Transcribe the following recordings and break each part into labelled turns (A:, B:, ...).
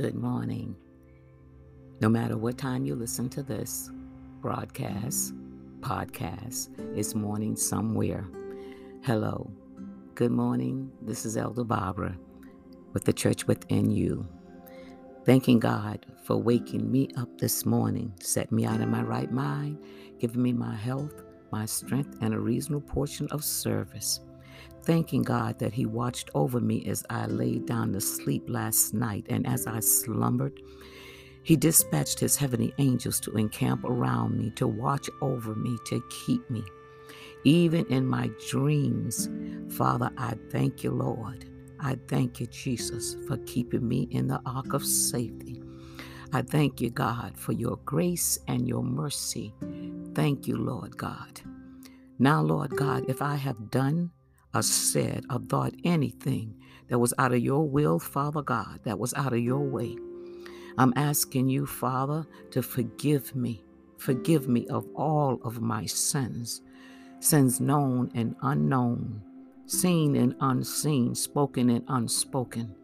A: Good morning. No matter what time you listen to this broadcast, podcast, it's morning somewhere. Hello. Good morning. This is Elder Barbara with the Church Within You. Thanking God for waking me up this morning, set me out of my right mind, giving me my health, my strength, and a reasonable portion of service thanking God that He watched over me as I laid down to sleep last night. And as I slumbered, He dispatched His heavenly angels to encamp around me, to watch over me, to keep me. Even in my dreams, Father, I thank you, Lord. I thank you, Jesus, for keeping me in the ark of safety. I thank you, God, for your grace and your mercy. Thank you, Lord God. Now, Lord God, if I have done or said or thought anything that was out of your will, Father God, that was out of your way. I'm asking you, Father, to forgive me. Forgive me of all of my sins, sins known and unknown, seen and unseen, spoken and unspoken,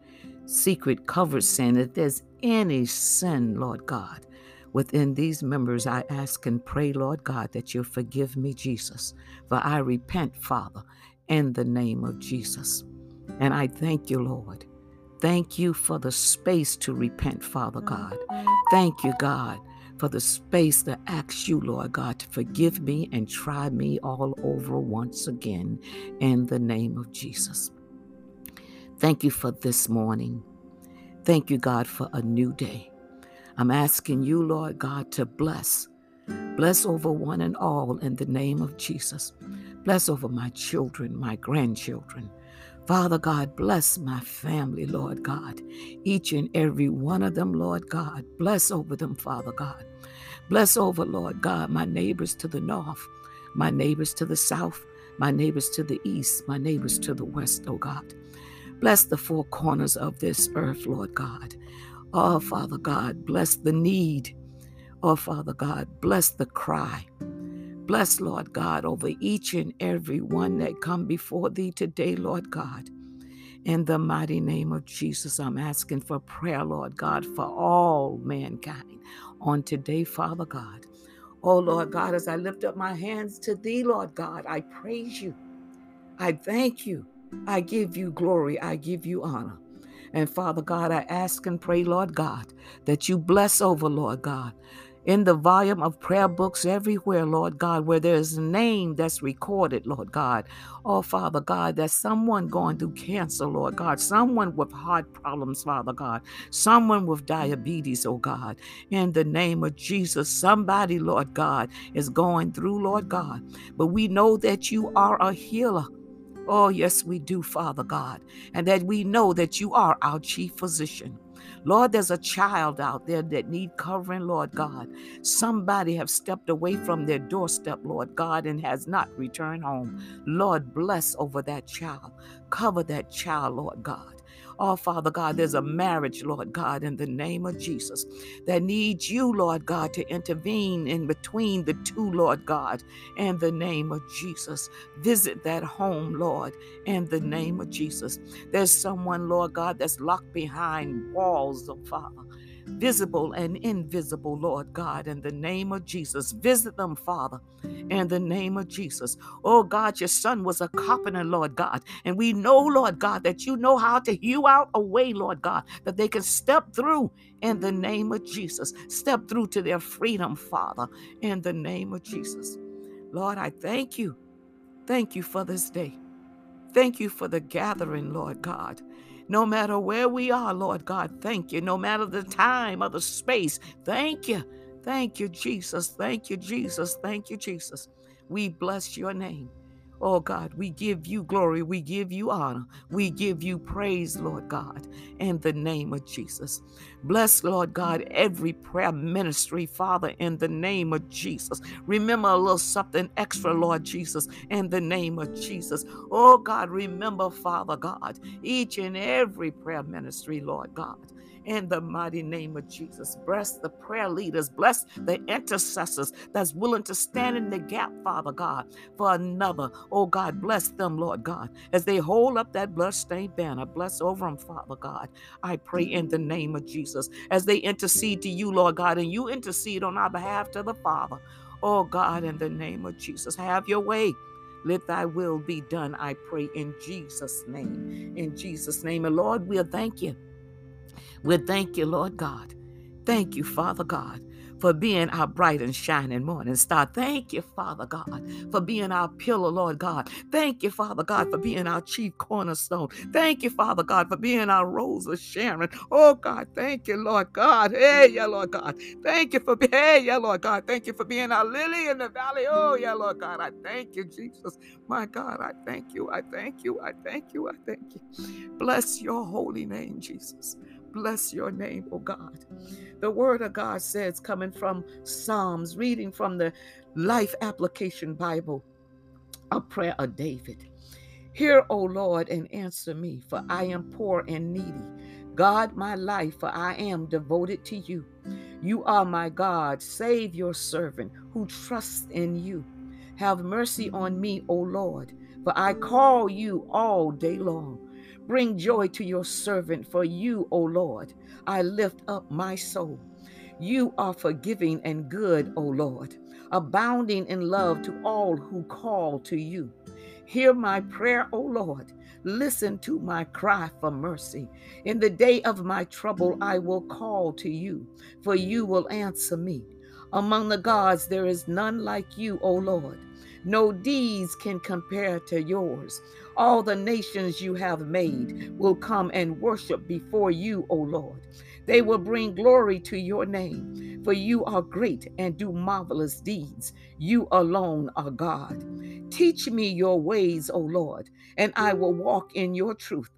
A: secret covered sin. If there's any sin, Lord God, within these members, I ask and pray, Lord God, that you forgive me, Jesus. For I repent, Father, in the name of Jesus. And I thank you, Lord. Thank you for the space to repent, Father God. Thank you, God, for the space to ask you, Lord God, to forgive me and try me all over once again in the name of Jesus. Thank you for this morning. Thank you, God, for a new day. I'm asking you, Lord God, to bless. Bless over one and all in the name of Jesus. Bless over my children, my grandchildren. Father God, bless my family, Lord God. Each and every one of them, Lord God. Bless over them, Father God. Bless over, Lord God, my neighbors to the north, my neighbors to the south, my neighbors to the east, my neighbors to the west, oh God. Bless the four corners of this earth, Lord God. Oh, Father God, bless the need. Oh, Father God, bless the cry. Bless, Lord God, over each and every one that come before thee today, Lord God. In the mighty name of Jesus, I'm asking for prayer, Lord God, for all mankind on today, Father God. Oh, Lord God, as I lift up my hands to thee, Lord God, I praise you. I thank you. I give you glory. I give you honor. And Father God, I ask and pray, Lord God, that you bless over, Lord God, in the volume of prayer books everywhere, Lord God, where there's a name that's recorded, Lord God. Oh, Father God, there's someone going through cancer, Lord God, someone with heart problems, Father God, someone with diabetes, oh God. In the name of Jesus, somebody, Lord God, is going through, Lord God. But we know that you are a healer. Oh, yes, we do, Father God, and that we know that you are our chief physician. Lord, there's a child out there that need covering, Lord God. Somebody have stepped away from their doorstep, Lord God, and has not returned home. Lord, bless over that child. Cover that child, Lord God. Oh, Father God, there's a marriage, Lord God, in the name of Jesus, that needs you, Lord God, to intervene in between the two, Lord God, in the name of Jesus. Visit that home, Lord, in the name of Jesus. There's someone, Lord God, that's locked behind walls, oh Father visible and invisible, Lord God, in the name of Jesus. Visit them, Father, in the name of Jesus. Oh God, your son was a carpenter, Lord God. And we know, Lord God, that you know how to hew out a way, Lord God, that they can step through in the name of Jesus. Step through to their freedom, Father, in the name of Jesus. Lord, I thank you. Thank you for this day. Thank you for the gathering, Lord God. No matter where we are, Lord God, thank you. No matter the time or the space, thank you. Thank you, Jesus. Thank you, Jesus. Thank you, Jesus. We bless your name. Oh God, we give you glory. We give you honor. We give you praise, Lord God, in the name of Jesus. Bless, Lord God, every prayer ministry, Father, in the name of Jesus. Remember a little something extra, Lord Jesus, in the name of Jesus. Oh God, remember, Father God, each and every prayer ministry, Lord God in the mighty name of Jesus. Bless the prayer leaders, bless the intercessors that's willing to stand in the gap, Father God, for another. Oh God, bless them, Lord God, as they hold up that bloodstained banner. Bless over them, Father God. I pray in the name of Jesus as they intercede to you, Lord God, and you intercede on our behalf to the Father. Oh God, in the name of Jesus, have your way. Let thy will be done, I pray, in Jesus' name. In Jesus' name. And Lord, we'll thank you. We'll thank you, Lord God. Thank you, Father God for being our bright and shining morning star. Thank you, Father God, for being our pillar, Lord God. Thank you, Father God, for being our chief cornerstone. Thank you, Father God, for being our rose of Sharon. Oh God, thank you, Lord God. Hey, yeah, Lord God. Thank you for being, hey, yeah, Lord God. Thank you for being our lily in the valley. Oh, yeah, Lord God. I thank you, Jesus. My God, I thank you. I thank you. I thank you. I thank you. Bless your holy name, Jesus. Bless your name, oh God. The word of God says, coming from Psalms, reading from the Life Application Bible, a prayer of David. Hear, O Lord, and answer me, for I am poor and needy. God, my life, for I am devoted to you. You are my God. Save your servant who trusts in you. Have mercy on me, O Lord, for I call you all day long. Bring joy to your servant, for you, O Lord, I lift up my soul. You are forgiving and good, O Lord, abounding in love to all who call to you. Hear my prayer, O Lord. Listen to my cry for mercy. In the day of my trouble, I will call to you, for you will answer me. Among the gods, there is none like you, O Lord. No deeds can compare to yours. All the nations you have made will come and worship before you, O Lord. They will bring glory to your name, for you are great and do marvelous deeds. You alone are God. Teach me your ways, O Lord, and I will walk in your truth.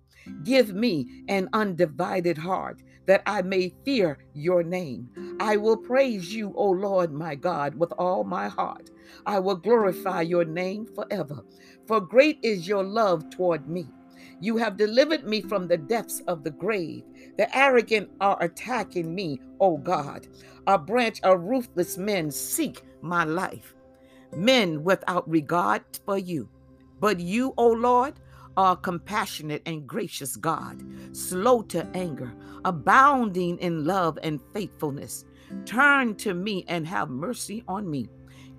A: Give me an undivided heart that I may fear your name. I will praise you, O Lord my God, with all my heart. I will glorify your name forever. For great is your love toward me. You have delivered me from the depths of the grave. The arrogant are attacking me, O God. A branch of ruthless men seek my life, men without regard for you. But you, O Lord, are compassionate and gracious God, slow to anger, abounding in love and faithfulness. Turn to me and have mercy on me.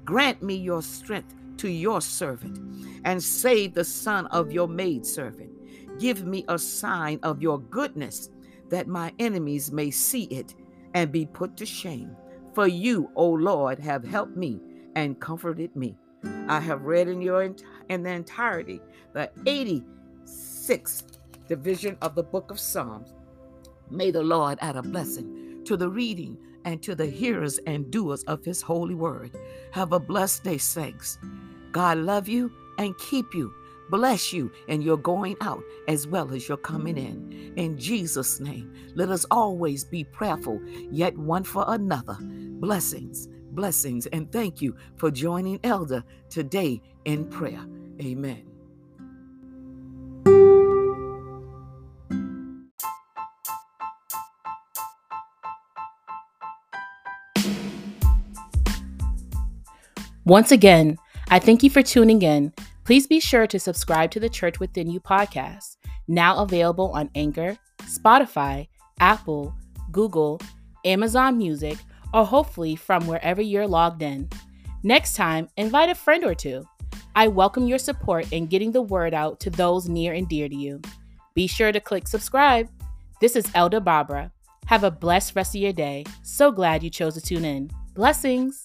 A: Grant me your strength to your servant and save the son of your maidservant. Give me a sign of your goodness that my enemies may see it and be put to shame. For you, O Lord, have helped me and comforted me. I have read in your in the entirety the 86th division of the book of Psalms. May the Lord add a blessing to the reading and to the hearers and doers of his holy word. Have a blessed day, saints. God love you and keep you. Bless you and you're going out as well as you're coming in. In Jesus' name, let us always be prayerful, yet one for another. Blessings, blessings, and thank you for joining Elder today in prayer. Amen.
B: Once again, I thank you for tuning in. Please be sure to subscribe to the Church Within You podcast, now available on Anchor, Spotify, Apple, Google, Amazon Music, or hopefully from wherever you're logged in. Next time, invite a friend or two. I welcome your support in getting the word out to those near and dear to you. Be sure to click subscribe. This is Elder Barbara. Have a blessed rest of your day. So glad you chose to tune in. Blessings.